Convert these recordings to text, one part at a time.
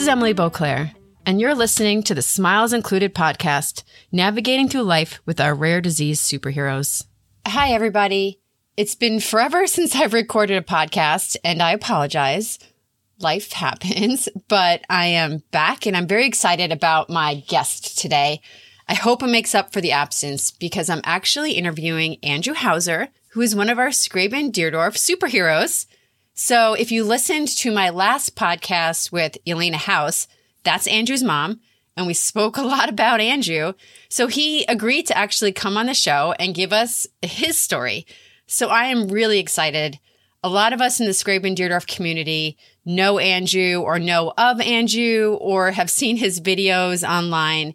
is Emily Beauclair, and you're listening to the Smiles Included podcast, navigating through life with our rare disease superheroes. Hi, everybody. It's been forever since I've recorded a podcast, and I apologize. Life happens, but I am back and I'm very excited about my guest today. I hope it makes up for the absence because I'm actually interviewing Andrew Houser, who is one of our Skraban-Deardorff superheroes. So if you listened to my last podcast with Elena House, that's Andrew's mom, and we spoke a lot about Andrew. So he agreed to actually come on the show and give us his story. So I am really excited. A lot of us in the Skraban-Deardorff community know Andrew or know of Andrew or have seen his videos online.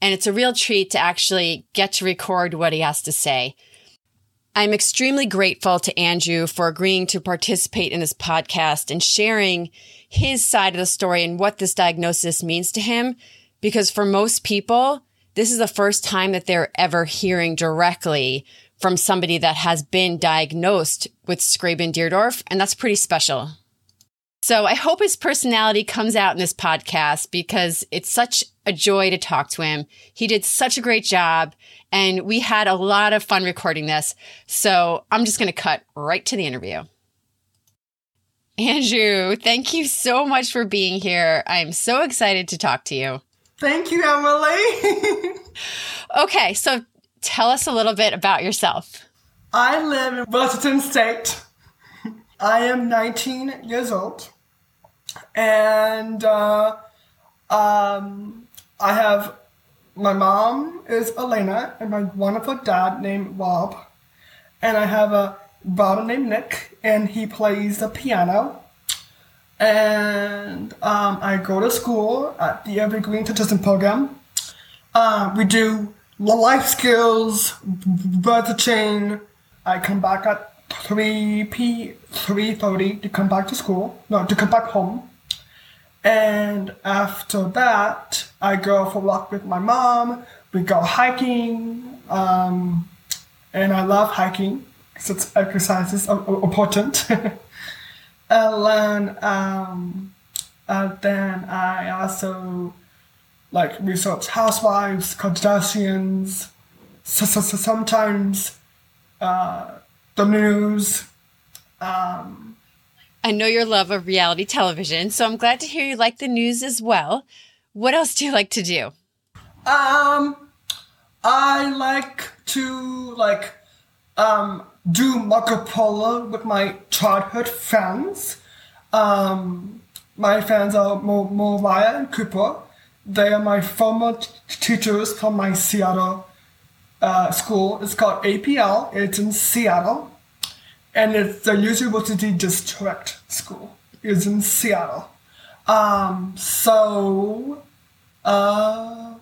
And it's a real treat to actually get to record what he has to say. I'm extremely grateful to Andrew for agreeing to participate in this podcast and sharing his side of the story and what this diagnosis means to him. Because for most people, this is the first time that they're ever hearing directly from somebody that has been diagnosed with Skraban-Deardorff. And that's pretty special. So I hope his personality comes out in this podcast because it's such a joy to talk to him. He did such a great job and we had a lot of fun recording this. So I'm just going to cut right to the interview. Andrew, thank you so much for being here. I'm so excited to talk to you. Thank you, Emily. okay, so tell us a little bit about yourself. I live in Washington State. I am 19 years old and uh, um, I have my mom is Elena and my wonderful dad named Rob, and I have a brother named Nick, and he plays the piano. And um, I go to school at the Evergreen Transition Program. Uh, we do life skills, birth chain. I come back at 3 p 3.30 to come back to school no to come back home and after that i go for a walk with my mom. We go hiking um, and i love hiking. Because it's exercise is important. And then um, and then i also like research housewives kardashians. So, so, so sometimes uh, the news. Um, I know your love of reality television, so I'm glad to hear you like the news as well. What else do you like to do? Um, I like to like um do Marco Polo with my childhood friends. Um, my friends are Mo- Mariah and Cooper. They are my former t- teachers from my Seattle uh, school. It's called APL. It's in Seattle, and it's the University District School. It's in Seattle. Um, so, uh,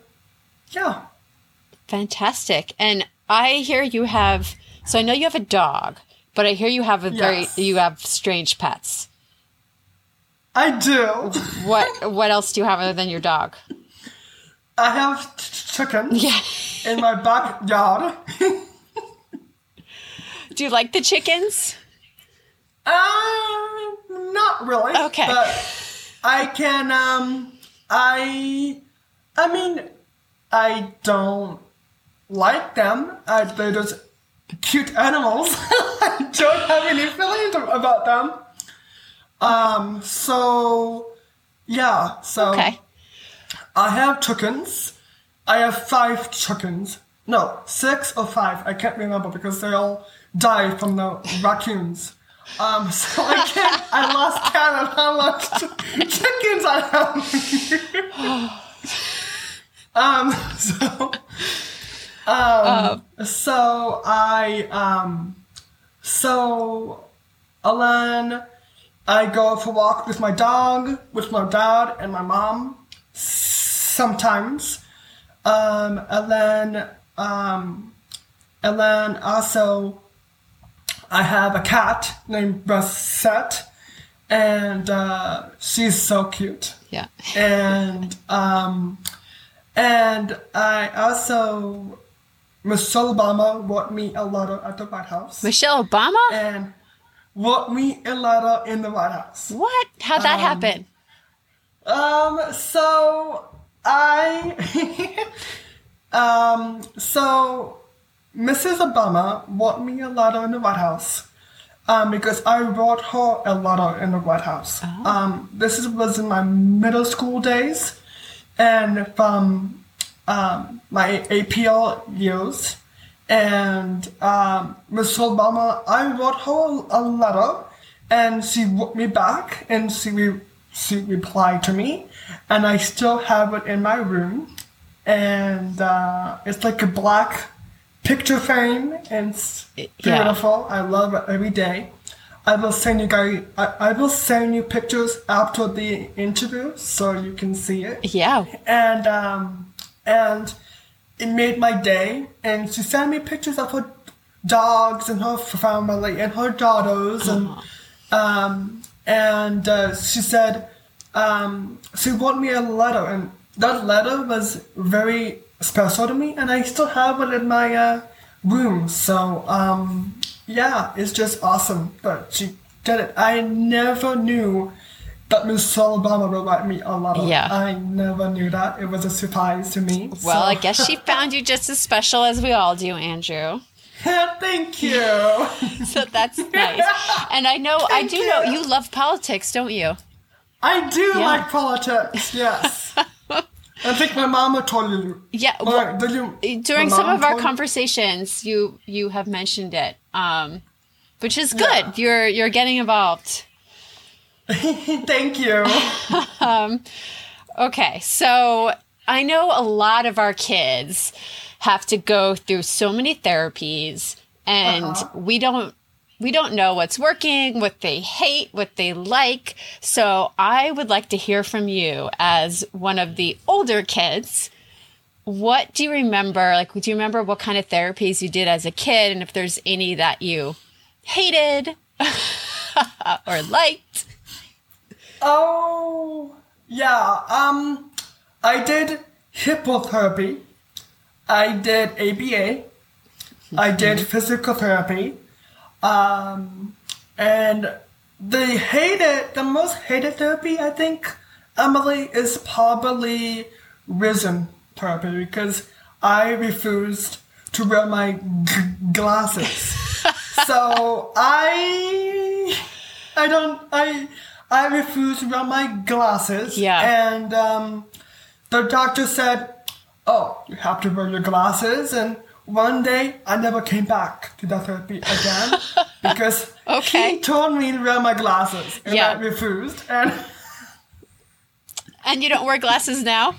yeah. Fantastic. And I hear you have. So I know you have a dog, but I hear you have a very you have strange pets. I do. What what else do you have other than your dog? I have ch- chickens Yeah. in my backyard. Do you like the chickens? Uh, not really. Okay. But I can, um, I, I mean, I don't like them. I, they're just cute animals. I don't have any feelings about them. Um, so, yeah, so. Okay. I have chickens. I have five chickens. No, six or five. I can't remember because they all died from the raccoons. Um, so I can't. I lost count of how much chickens I have. um. So. Um. So I. Um. So, Alan, I go for a walk with my dog, with my dad and my mom sometimes. Um, and then, um, and then also, I have a cat named Bassett, and uh, she's so cute. Yeah. And um, and I also Michelle Obama bought me a letter at the White House, Michelle Obama? and wrote me a letter in the White House. What? How'd that happen? Um, so I, um, so Mrs. Obama wrote me a letter in the White House. Um, because I wrote her a letter in the White House. Um, this is, was in my middle school days, and from um, my APL years. And um, Miss Obama, I wrote her a letter, and she wrote me back, and she re- she replied to me, and I still have it in my room, and uh, it's like a black picture frame, and it's Yeah. beautiful. I love it every day. I will send you guys. I, I will send you pictures after the interview so you can see it Yeah. and um, and it made my day. And she sent me pictures of her dogs and her family and her daughters, and um, and uh, she said um, she wrote me a letter, and that letter was very special to me, and I still have one in my uh, room. So um, yeah, it's just awesome. But she did it. I never knew that Miss Obama would write me a letter. Yeah. I never knew that. It was a surprise to me. Well, so- I guess she found you just as special as we all do, Andrew. Thank you. So that's nice. And I know, I Thank do know you. you love politics, don't you? I do Yeah. like politics. Yes. I think my mama told you. Yeah. Well, you? during some of our conversations, you you have mentioned it, um, which is good. Yeah. You're you're getting involved. Thank you. Okay, so I know a lot of our kids have to go through so many therapies and Uh-huh. we don't we don't know what's working, what they hate, what they like. So I would like to hear from you as one of the older kids. What do you remember? Like, do you remember what kind of therapies you did as a kid and if there's any that you hated or liked? Oh, yeah. Um, I did hippotherapy. I did ABA. I did physical therapy. Um, and the hated, the most hated therapy, I think, Emily, is probably rhythm therapy because I refused to wear my g- glasses. so I, I don't, I, I refused to wear my glasses. Yeah. And um, the doctor said, "Oh, you have to wear your glasses." And one day, I never came back to the therapy again because Okay. he told me to wear my glasses, and Yeah. I refused. And And you don't wear glasses now?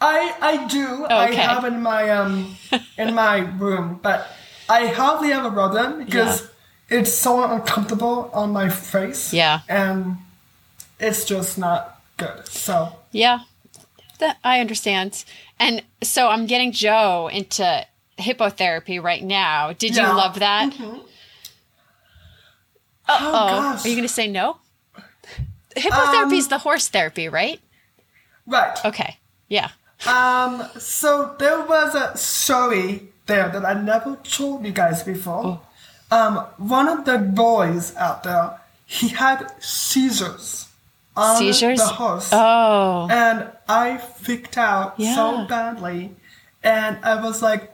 I, I do. I have in my um in my room, but I hardly ever wear them because it's so uncomfortable on my face. Yeah. and it's just not good. So. Yeah, that I understand. And so I'm getting Joe into hippotherapy right now. Did you love that? Oh, Oh, gosh. are you going to say no? Hippotherapy is the horse therapy, right? Right. Okay. Yeah. Um, so there was a story there that I never told you guys before. Um, one of the boys out there, he had seizures on Seizures? the horse, Oh. and I freaked out Yeah. so badly, and I was like,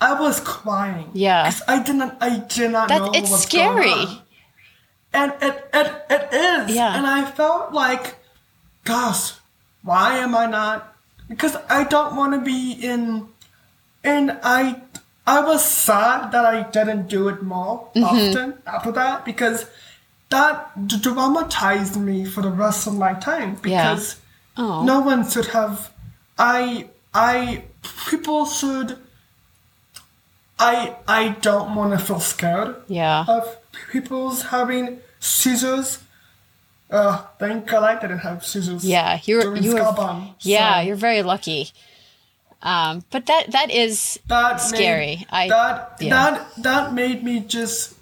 I was crying. Yeah. 'Cause I didn't, I did not That know it's scary. And it, it, it is. Yeah. And I felt like, gosh, why am I not? Because I don't want to be in. And I, I was sad that I didn't do it more Mm-hmm. often after that because that d- traumatized me for the rest of my time because Oh. no one should have. I, I, people should. I, I don't want to feel scared Yeah. of people's having seizures. Uh, thank God I didn't have seizures. Yeah, you're you were, Yeah, so you're very lucky. Um, but that that is that scary. Made, I- that yeah. that that made me just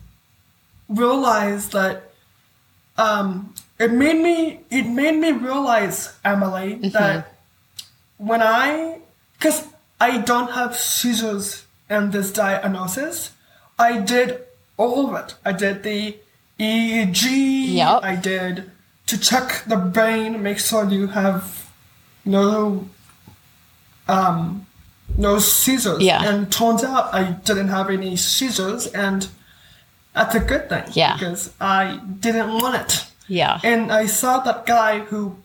realize that. Um, it made me it made me realize Emily Mm-hmm. that when I because I don't have seizures and this diagnosis, I did all of it. I did the EEG. Yep. I did to check the brain, make sure you have no um no seizures. Yeah. And turns out I didn't have any seizures, and that's a good thing. Yeah. Because I didn't want it. Yeah. And I saw that guy who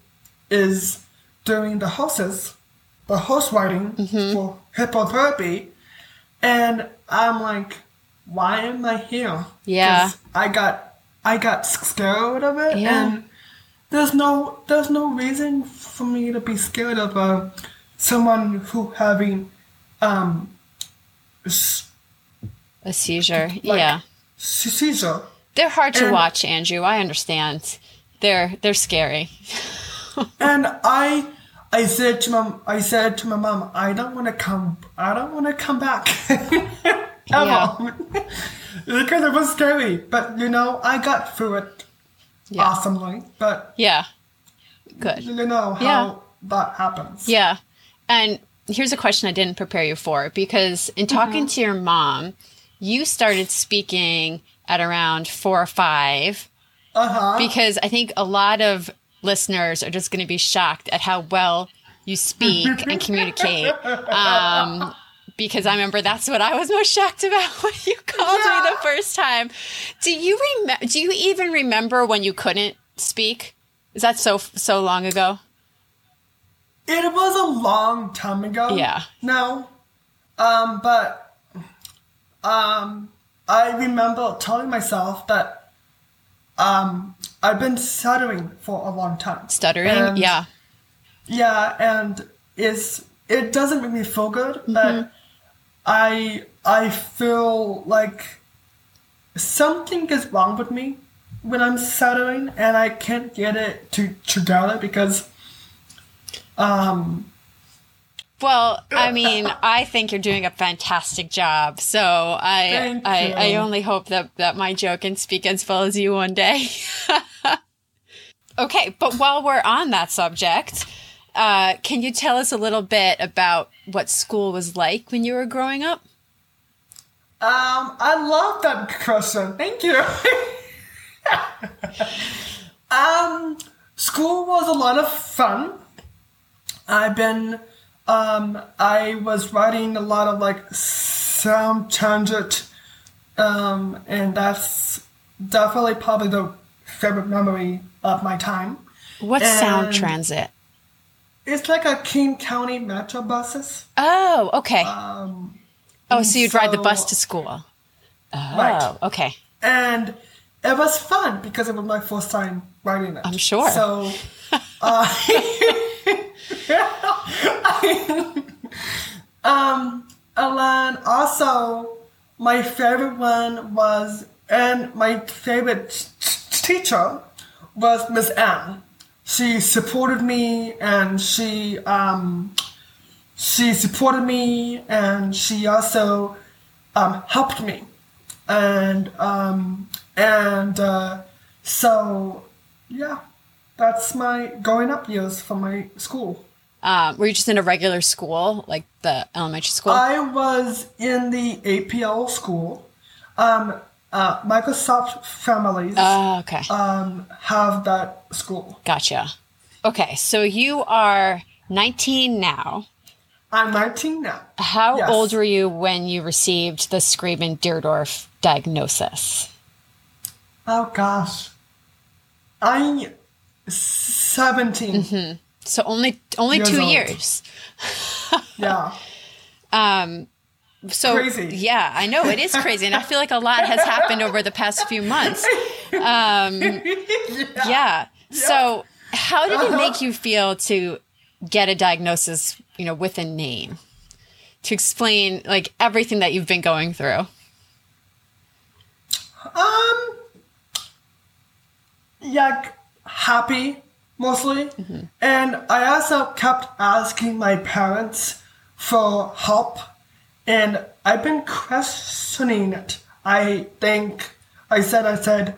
is doing the horses, the horse riding Mm-hmm. for hippotherapy, and I'm like, why am I here? Yeah. I got I got scared of it, Yeah. and there's no there's no reason for me to be scared of uh, someone who having um A seizure. like, yeah. seizure. They're hard to and- watch, Andrew. I understand. They're they're scary. And I, I said to my, I said to my mom, I don't want to come, I don't want to come back, ever, because it was scary. But you know, I got through it Yeah. awesomely. But Yeah. Good. you know how Yeah. that happens. Yeah. And here's a question I didn't prepare you for because in talking to your mom, you started speaking at around four or five Uh huh. because I think a lot of listeners are just going to be shocked at how well you speak and communicate. Um, because I remember that's what I was most shocked about when you called me the first time. Do you remember? Do you even remember when you couldn't speak? Is that so so long ago? It was a long time ago. Yeah. No. Um, but um, I remember telling myself that um, I've been stuttering for a long time. Stuttering? And- yeah. Yeah, and it's it doesn't make me feel good, Mm-hmm. but I I feel like something is wrong with me when I'm stuttering, and I can't get it to together because um Well, I mean, I think you're doing a fantastic job. So I, I. I only hope that that my joke can speak as well as you one day. okay, but while we're on that subject, uh, can you tell us a little bit about what school was like when you were growing up? Um, I love that question. Thank you. um, school was a lot of fun. I've been, um, I was writing a lot of like sound transit, um, and that's definitely probably the favorite memory of my time. What's sound transit? It's like a King County metro buses. Oh, okay. Um, oh, so you'd ride the bus to school. Oh, Right. okay. and it was fun because it was my first time writing it. I'm sure. So, uh, um, then also my favorite one was, and my favorite teacher was Miss Anne. She supported me, and she um, she supported me, and she also um, helped me and um, and uh, so yeah, that's my growing up years from my school. Um, were you just in a regular school, like the elementary school? I was in the APL school. Um, uh, Microsoft families oh, okay. um, have that school. Gotcha. Okay, so you are 19 now. I'm 19 now. How Yes. old were you when you received the Skraban-Deardorff diagnosis? Oh gosh, I'm 17. So only only Years two old. years. Yeah. um So Crazy. Yeah, I know it is crazy, and I feel like a lot has happened over the past few months. Um, yeah. So how did it make you feel to get a diagnosis? You know, with a name to explain like everything that you've been going through. Um, yeah, happy mostly, and I also kept asking my parents for help, and I've been questioning it. I think I said I said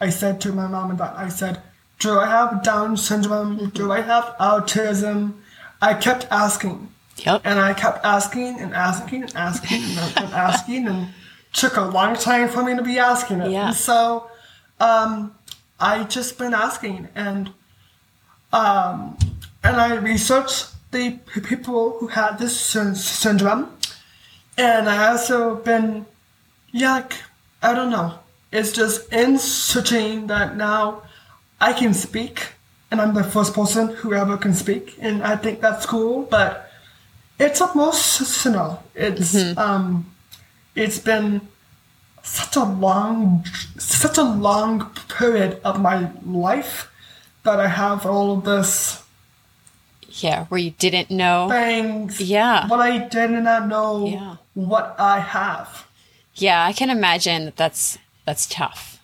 I said to my mom and dad I said, "Do I have Down syndrome? Do I have autism?" I kept asking. Yep. And I kept asking and asking and asking and, and asking and took a long time for me to be asking it. Yeah. And so um, I just been asking and um, and I researched the p- people who had this syn- syndrome, and I also been like, I don't know. It's just in searching that now I can speak, and I'm the first person who ever can speak, and I think that's cool. But it's emotional. It's um, it's been such a long, such a long period of my life that I have all of this Yeah, where you didn't know. things. Yeah. But I did not know Yeah. what I have. Yeah, I can imagine that that's that's tough.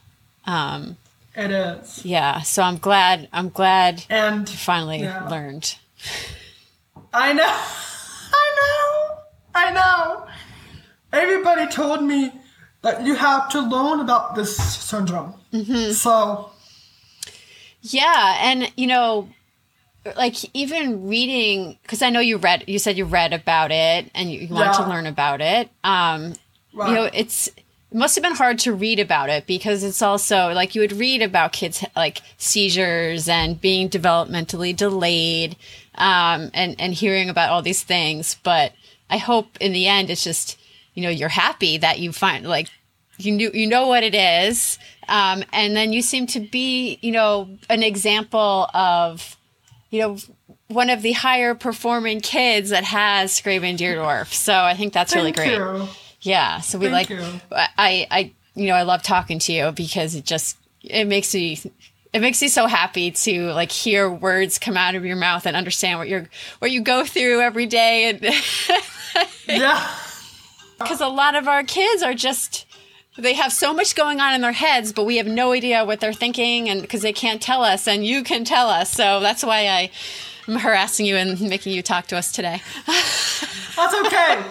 Um, It is. yeah, so I'm glad I'm glad And you finally Yeah. learned. I know. I know. I know. Everybody told me that you have to learn about this syndrome. Mm-hmm. So, Yeah, and you know, like even reading because I know you read you said you read about it and you, you wanted to learn about it. Um, Right. you know, it's it must have been hard to read about it because it's also like you would read about kids like seizures and being developmentally delayed, um, and and hearing about all these things. But I hope in the end it's just you know you're happy that you find like you knew you know what it is um, and then you seem to be you know an example of you know one of the higher performing kids that has Skraban-Deardorff. So I think that's really thank great. you. Yeah. So we Thank like you. I I you know I love talking to you because it just it makes me it makes me so happy to like hear words come out of your mouth and understand what you're what you go through every day and Yeah. Because a lot of our kids are just they have so much going on in their heads but we have no idea what they're thinking and because they can't tell us and you can tell us so that's why i am harassing you and making you talk to us today That's okay.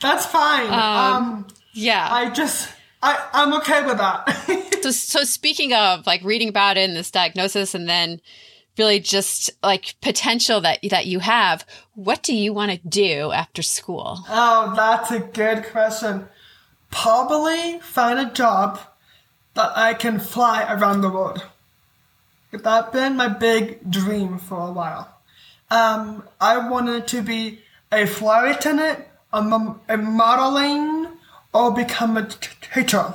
That's fine. Um, yeah I just, I, I'm okay with that. so, so speaking of like reading about it and this diagnosis and then really just like potential that that you have what do you want to do after school oh, that's a good question. Probably find a job that I can fly around the world. That's been my big dream for a while. Um, I wanted to be a flight attendant, a, mo- a modeling, or become a t- teacher.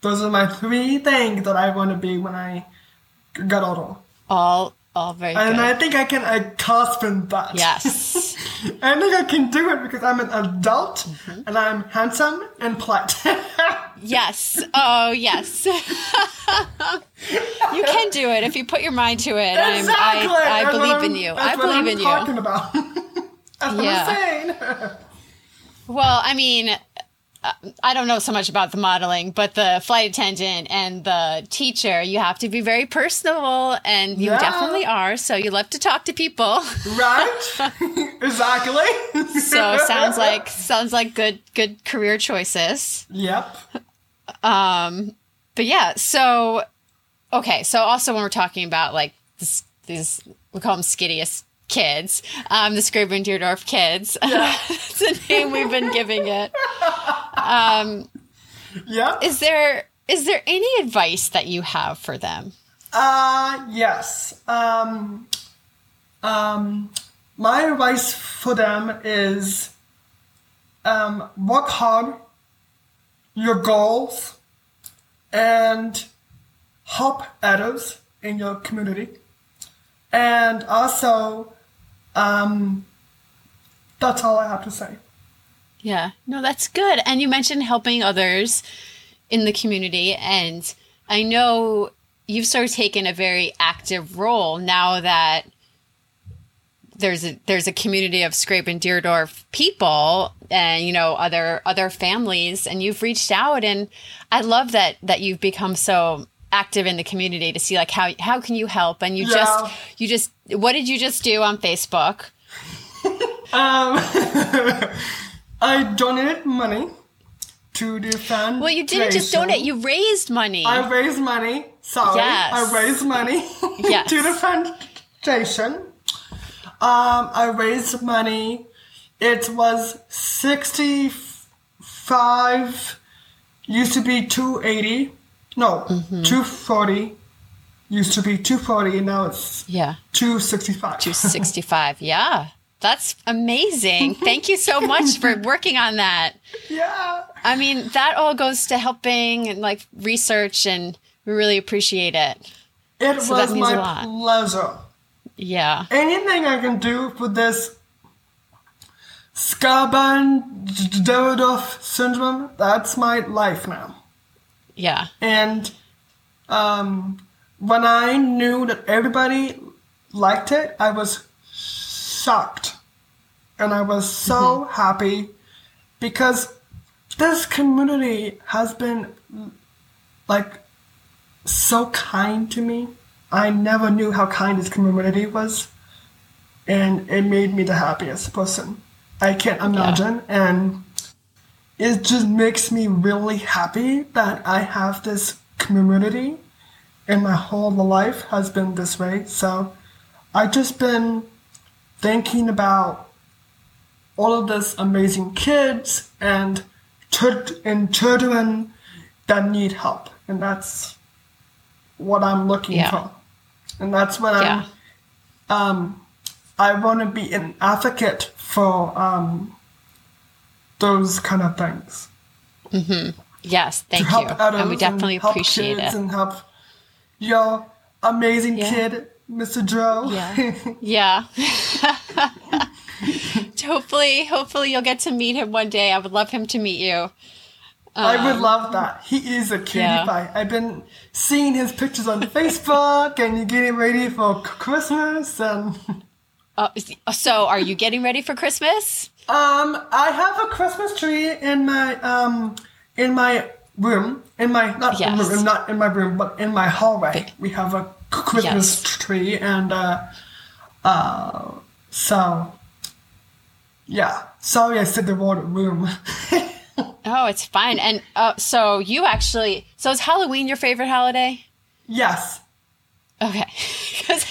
Those are my three things that I want to be when I get older. All all very And good I think I can accomplish that. yes I think I can do it because I'm an adult Mm-hmm. and I'm handsome and polite. Yes. Oh, yes. you can do it if you put your mind to it. Exactly. I, I believe in you. I believe I'm in you. Talking about. that's what Yeah. I'm saying. Well, I mean, I don't know so much about the modeling, but the flight attendant and the teacher, you have to be very personable, and you Yeah. definitely are. So you love to talk to people. right? exactly. So sounds like sounds like good good career choices. Yep. Um, But yeah, so okay, so also when we're talking about like this, these, we call them SKDEAS kids, um, the Skraban-Deardorff kids. That's the name we've been giving it. Yep. Is there is there any advice that you have for them? Uh, yes. Um, um, my advice for them is um, work hard, your goals, and help others in your community. And also, um, that's all I have to say. Yeah, no, that's good. And you mentioned helping others in the community, and I know you've sort of taken a very active role now that there's a there's a community of Skraban-Deardorff people and you know other other families and you've reached out and I love that that you've become so active in the community to see like how how can you help and you Yeah. just you just what did you just do on Facebook? Um, I donated money to the foundation. Well, you didn't just donate, you raised money. I raised money. Sorry, Yes. I raised money Yes. to the foundation. Um, I raised money. It was sixty-five. Used to be two eighty. No, Mm-hmm. 240 used to be 240 and now it's Yeah. 265. 265. yeah. That's amazing. Thank you so much for working on that. yeah. I mean, that all goes to helping and like research, and we really appreciate it. It So was my pleasure. Yeah. Anything I can do for this Skraban-Deardorff syndrome, that's my life now. Yeah. And um, when I knew that everybody liked it, I was shocked. And I was so happy because this community has been like so kind to me. I never knew how kind this community was. And it made me the happiest person I can imagine. And it just makes me really happy that I have this community and my whole life has been this way. So I just been thinking about all of this amazing kids and and children that need help. And that's what I'm looking Yeah. for. And that's what Yeah. I'm um I want to be an advocate for um those kind of things. Yes. Thank you. And we definitely and appreciate it. and help your amazing Yeah. kid, Mr. Joe. Yeah. Yeah. hopefully, hopefully you'll get to meet him one day. I would love him to meet you. I would love that. He is a cutie Um, yeah. pie. I've been seeing his pictures on Facebook and you're getting ready for Christmas and Uh, so, are you getting ready for Christmas? Um I have a Christmas tree in my um in my room. In my not in my Yes. room, not in my room, but in my hallway. We have a Christmas Yes. tree and uh uh so yeah. Sorry I said the word room. Oh, it's fine. And uh, so, you actually, so is Halloween your favorite holiday? yes. Okay.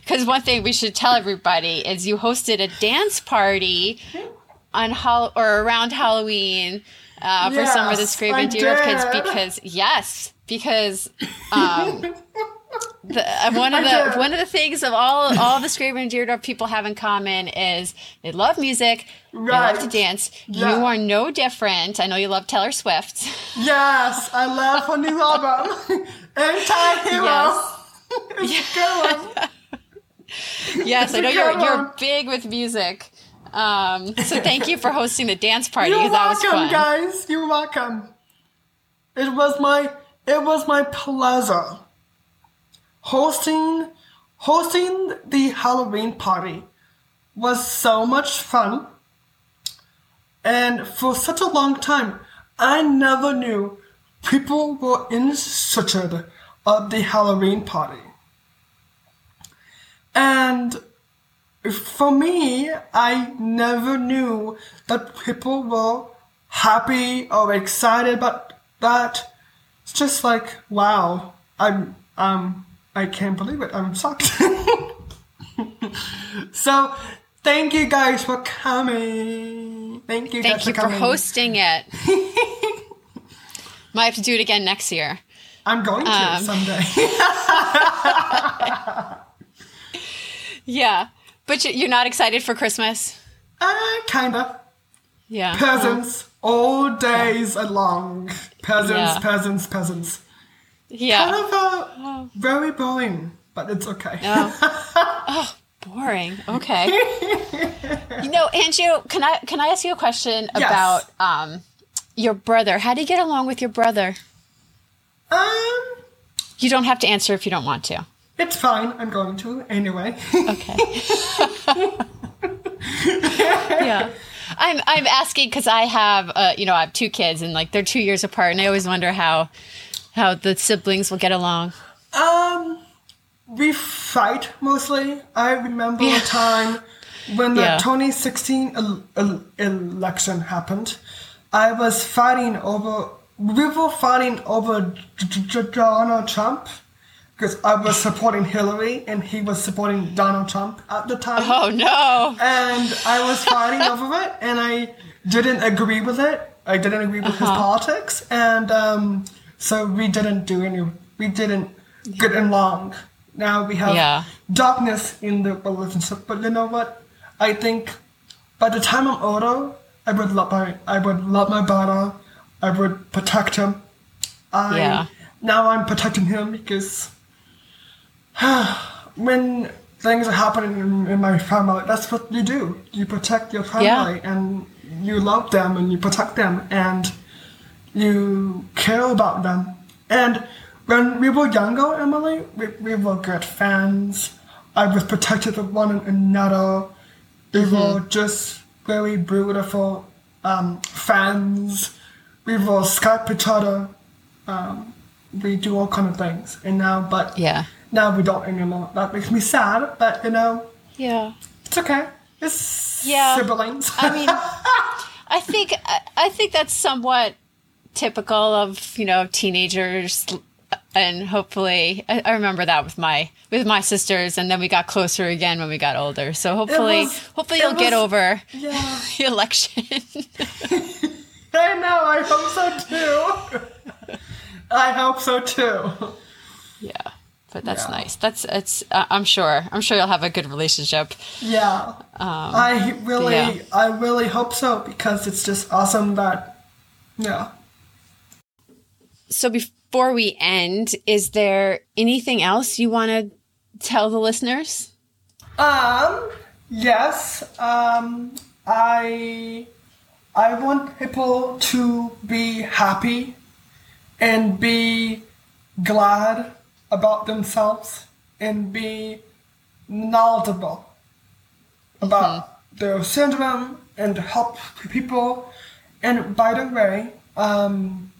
Because one thing we should tell everybody is you hosted a dance party on Hall or around Halloween uh, for some of the Yes, and Deer kids because yes, because um, the, uh, one of the one of the things of all all the Scrape and Deer people have in common is they love music, they love to dance. Yeah. You are no different. I know you love Taylor Swift. Yes, I love her new album. Anti-hero. Yes. Yes, I know you're you're big with music. Um, so thank you for hosting the dance party. You're that was welcome, fun. guys. You're welcome. It was my it was my pleasure hosting hosting the Halloween party was so much fun. And for such a long time, I never knew people were interested of the Halloween party. And for me, I never knew that people were happy or excited about that. It's just like, wow, I'm, um, I can't believe it. I'm shocked. so, thank you guys for coming. Thank you Thank you for for hosting it. Might have to do it again next year. I'm going to Um, someday. Yeah, but you- you're not excited for Christmas. uh, kinda. Yeah. Peasants, all days long. Peasants, Yeah. peasants, peasants. Yeah. Kind of uh, very boring, but it's okay. Oh, boring. Okay. you know, Andrew, can I can I ask you a question Yes. about um your brother? How do you get along with your brother? Um, You don't have to answer if you don't want to. it's fine. I'm going to anyway. Okay. yeah. I'm I'm asking because I have uh you know I have two kids and like they're two years apart and I always wonder how how the siblings will get along. um, we fight mostly. I remember Yeah. a time when the Yeah. 2016 el- el- election happened. I was fighting over. We were fighting over Donald Trump because I was supporting Hillary and he was supporting Donald Trump at the time. Oh no. and I was fighting over it, and I didn't agree with it. I didn't agree with his politics, and um, So we didn't do any. We didn't get along. Now we have Yeah. darkness in the relationship. But you know what? I think by the time I'm older, I would love my I would love my brother. I would protect him. I Yeah. now I'm protecting him because when things are happening in, in my family, that's what you do. You protect your family and you love them and you protect them and you care about them. And when we were younger, Emily, we, we were good fans. I was protective of one another. We were just very beautiful um, fans. We will Skype each other. Um, we do all kind of things. And now, but Yeah. now we don't anymore. That makes me sad, but you know, Yeah. it's okay. It's Yeah. siblings. I mean, I think I- I think that's somewhat typical of you know teenagers, and hopefully I, I remember that with my with my sisters, and then we got closer again when we got older. So hopefully, was- hopefully you'll get over yeah. the election. I know. I hope so too. I hope so too. yeah, but that's Yeah. nice. That's it's. Uh, I'm sure. I'm sure you'll have a good relationship. Yeah. I really, yeah. I really hope so because it's just awesome that, yeah. So before we end, is there anything else you want to tell the listeners? Um. Yes. Um. I. I want people to be happy, and be glad about themselves, and be knowledgeable about their syndrome and help people. And by the way, um,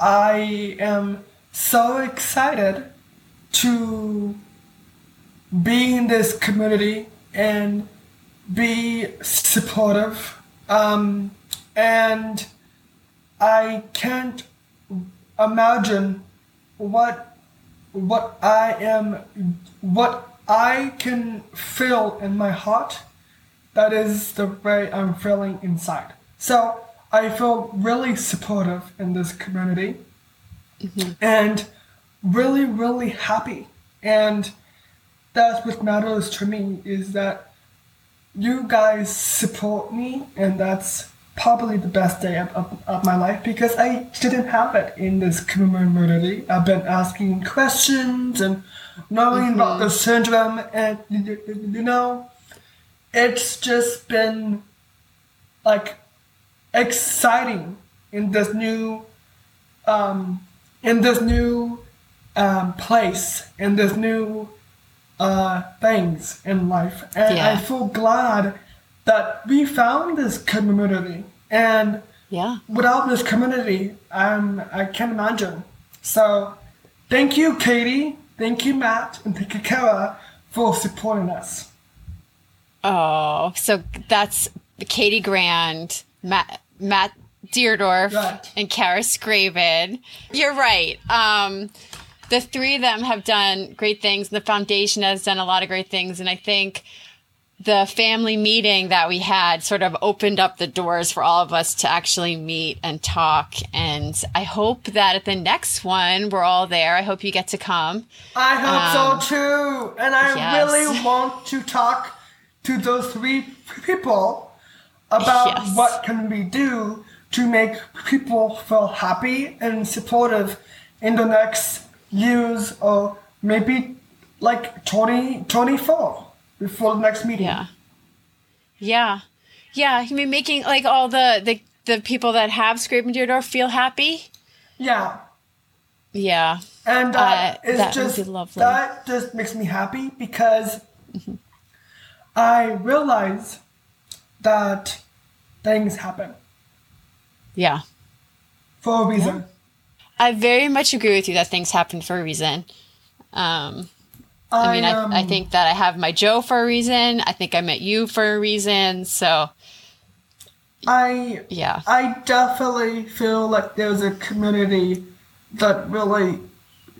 I am so excited to be in this community and be supportive. Um, and I can't imagine what what I am what I can feel in my heart that is the way I'm feeling inside. So I feel really supportive in this community and really, really happy. And that's what matters to me is that you guys support me, and that's probably the best day of, of, of my life because I didn't have it in this community. I've been asking questions and knowing about the syndrome, and you know, it's just been like exciting in this new um, in this new um, place in this new uh, things in life and i feel glad that we found this community and Yeah. without this community um, i can't imagine so thank you katie thank you matt and thank you kara for supporting us Oh, so that's Katie Grand, Matt Matt Deardorff, Right. and Kara Skraban. You're right. Um, the three of them have done great things. The foundation has done a lot of great things, and I think the family meeting that we had sort of opened up the doors for all of us to actually meet and talk. And I hope that at the next one we're all there. I hope you get to come. I hope Um, so too. And I yes. really want to talk to those three people about Yes. what can we do to make people feel happy and supportive in the next years or maybe like 20, 24 before the next meeting. Yeah. Yeah. Yeah. You mean making like all the, the, the people that have scraped into your door feel happy? Yeah. Yeah. And uh, Uh, it's just that just makes me happy because I realize that things happen Yeah. for a reason. I very much agree with you that things happen for a reason. Um, I mean, um, I, I think that I have my Joe for a reason. I think I met you for a reason. So, I yeah. I definitely feel like there's a community that really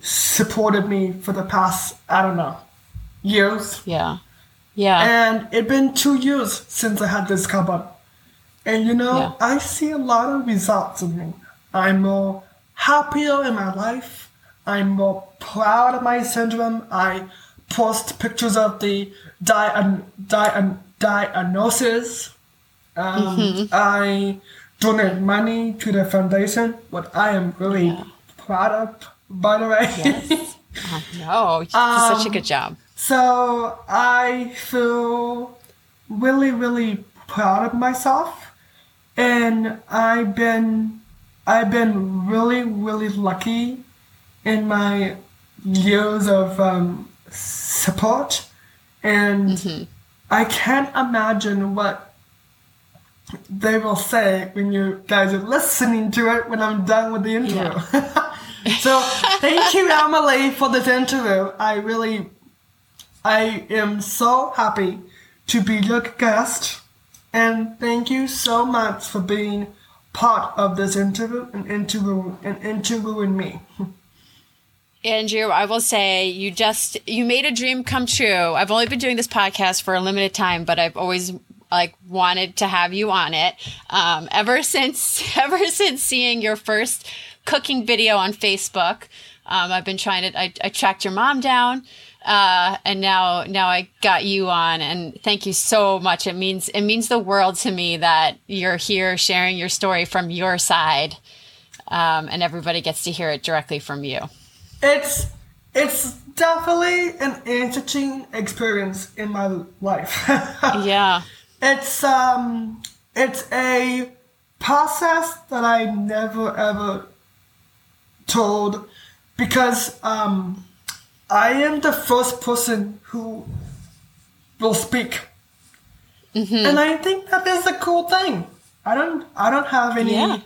supported me for the past I don't know years. Yeah. Yeah. And it's been two years since I had this cupboard. And you know, Yeah. I see a lot of results in me. I'm more happier in my life. I'm more proud of my syndrome. I post pictures of the di- di- diagnosis. Um, mm-hmm. I donate money to the foundation, what I am really yeah. proud of, by the way. Yes. no, you um, such a good job. So I feel really, really proud of myself, and I've been, I've been really, really lucky in my years of um, support, and mm-hmm. I can't imagine what they will say when you guys are listening to it when I'm done with the interview. Yeah. so thank you, Emily, for this interview. I really, I am so happy to be your guest, and thank you so much for being part of this interview and interview and interviewing me. Andrew, I will say you just you made a dream come true. I've only been doing this podcast for a limited time, but I've always like wanted to have you on it. Um, ever since ever since seeing your first cooking video on Facebook, um, I've been trying to. I, I tracked your mom down, uh, and now now I got you on. And thank you so much. It means it means the world to me that you're here sharing your story from your side, um, and everybody gets to hear it directly from you. It's it's definitely an interesting experience in my life. yeah. It's um it's a process that I never ever told because um I am the first person who will speak. Mm-hmm. And I think that is a cool thing. I don't I don't have any yeah.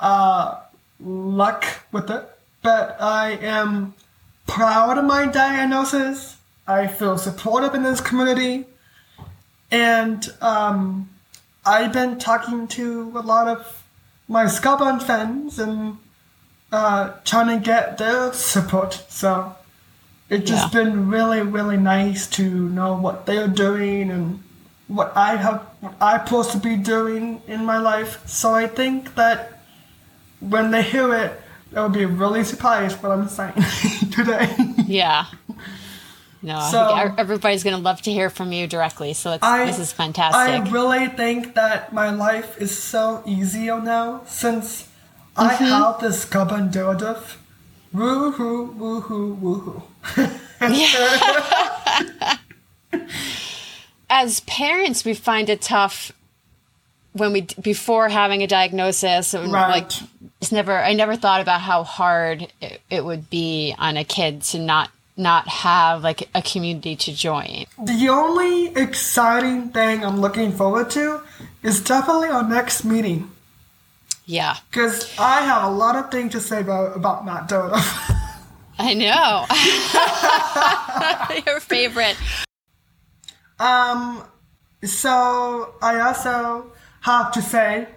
uh luck with it but I am proud of my diagnosis. I feel supportive in this community. And um, I've been talking to a lot of my Skraban friends and uh, trying to get their support. So it's just yeah. been really, really nice to know what they're doing and what I have, what I'm supposed to be doing in my life. So I think that when they hear it, I would be really surprised what I'm saying today. yeah. No, so, everybody's going to love to hear from you directly. So I, this is fantastic. I really think that my life is so easier now since mm-hmm. I have this stubborn Woohoo, woohoo, woohoo. Yeah. As parents, we find it tough when we before having a diagnosis right. like it's never i never thought about how hard it, it, would be on a kid to not not have like a community to join the only exciting thing i'm looking forward to is definitely our next meeting yeah because i have a lot of things to say about about matt Deardorff. i know your favorite um so i also have to say.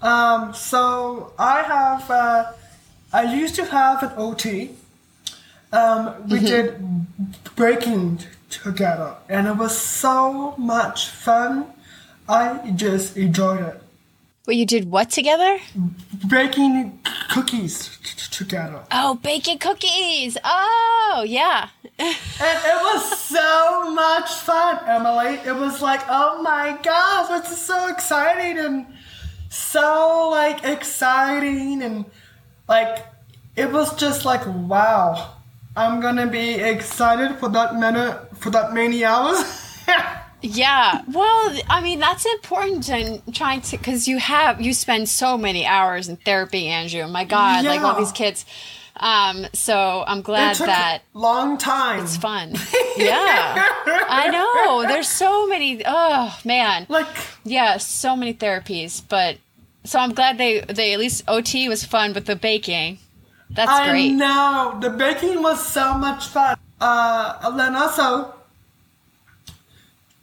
Um, so I have, uh, I used to have an OT. Um, we mm-hmm. did breaking together, and it was so much fun. I just enjoyed it. Well, you did what together? Baking cookies t- together. Oh, baking cookies! Oh, yeah. and it was so much fun, Emily. It was like, oh my gosh, this is so exciting and so like exciting and like it was just like wow. I'm gonna be excited for that minute for that many hours. Yeah. Well, I mean, that's important and trying to, because you have, you spend so many hours in therapy, Andrew. My God, yeah. like all these kids. Um, so I'm glad that long time. It's fun. Yeah. I know. There's so many. Oh man. Like yeah, so many therapies. But so I'm glad they they at least OT was fun, but the baking. That's I great. I know the baking was so much fun. Uh, and then also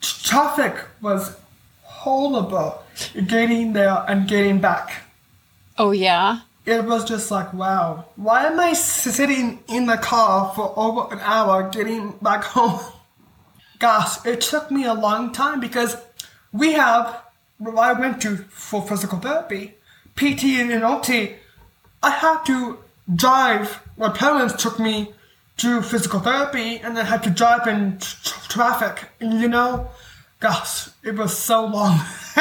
traffic was horrible getting there and getting back. Oh, yeah? It was just like, wow, why am I sitting in the car for over an hour getting back home? Gosh, it took me a long time because we have, I went to for physical therapy, PT and OT I had to drive. My parents took me to physical therapy, and I had to drive in tr- traffic. And you know, gosh, it was so long.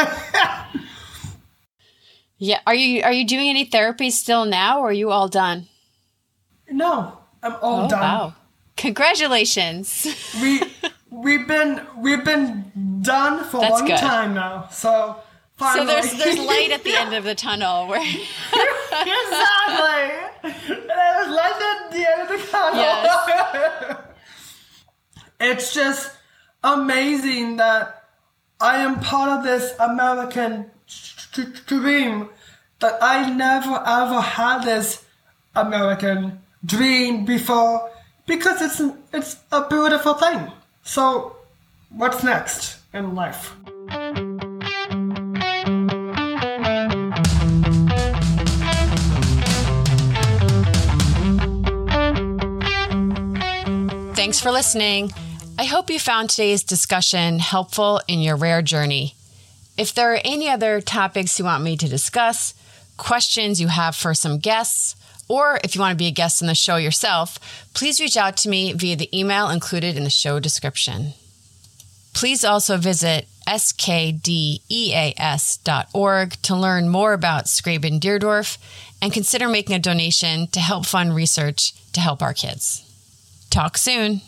yeah. Are you are you doing any therapy still now, or are you all done? No, I'm all oh, done. Wow. Congratulations. we we've been we've been done for That's a long good. time now. So finally. So there's there's light at the end of the tunnel where exactly. There's light at Yes. it's just amazing that I am part of this American dream. That I never ever had this American dream before because it's it's a beautiful thing. So, what's next in life? Thanks for listening. I hope you found today's discussion helpful in your rare journey. If there are any other topics you want me to discuss, questions you have for some guests, or if you want to be a guest on the show yourself, please reach out to me via the email included in the show description. Please also visit skdeas.org to learn more about Skraban Deardorff and consider making a donation to help fund research to help our kids. Talk soon.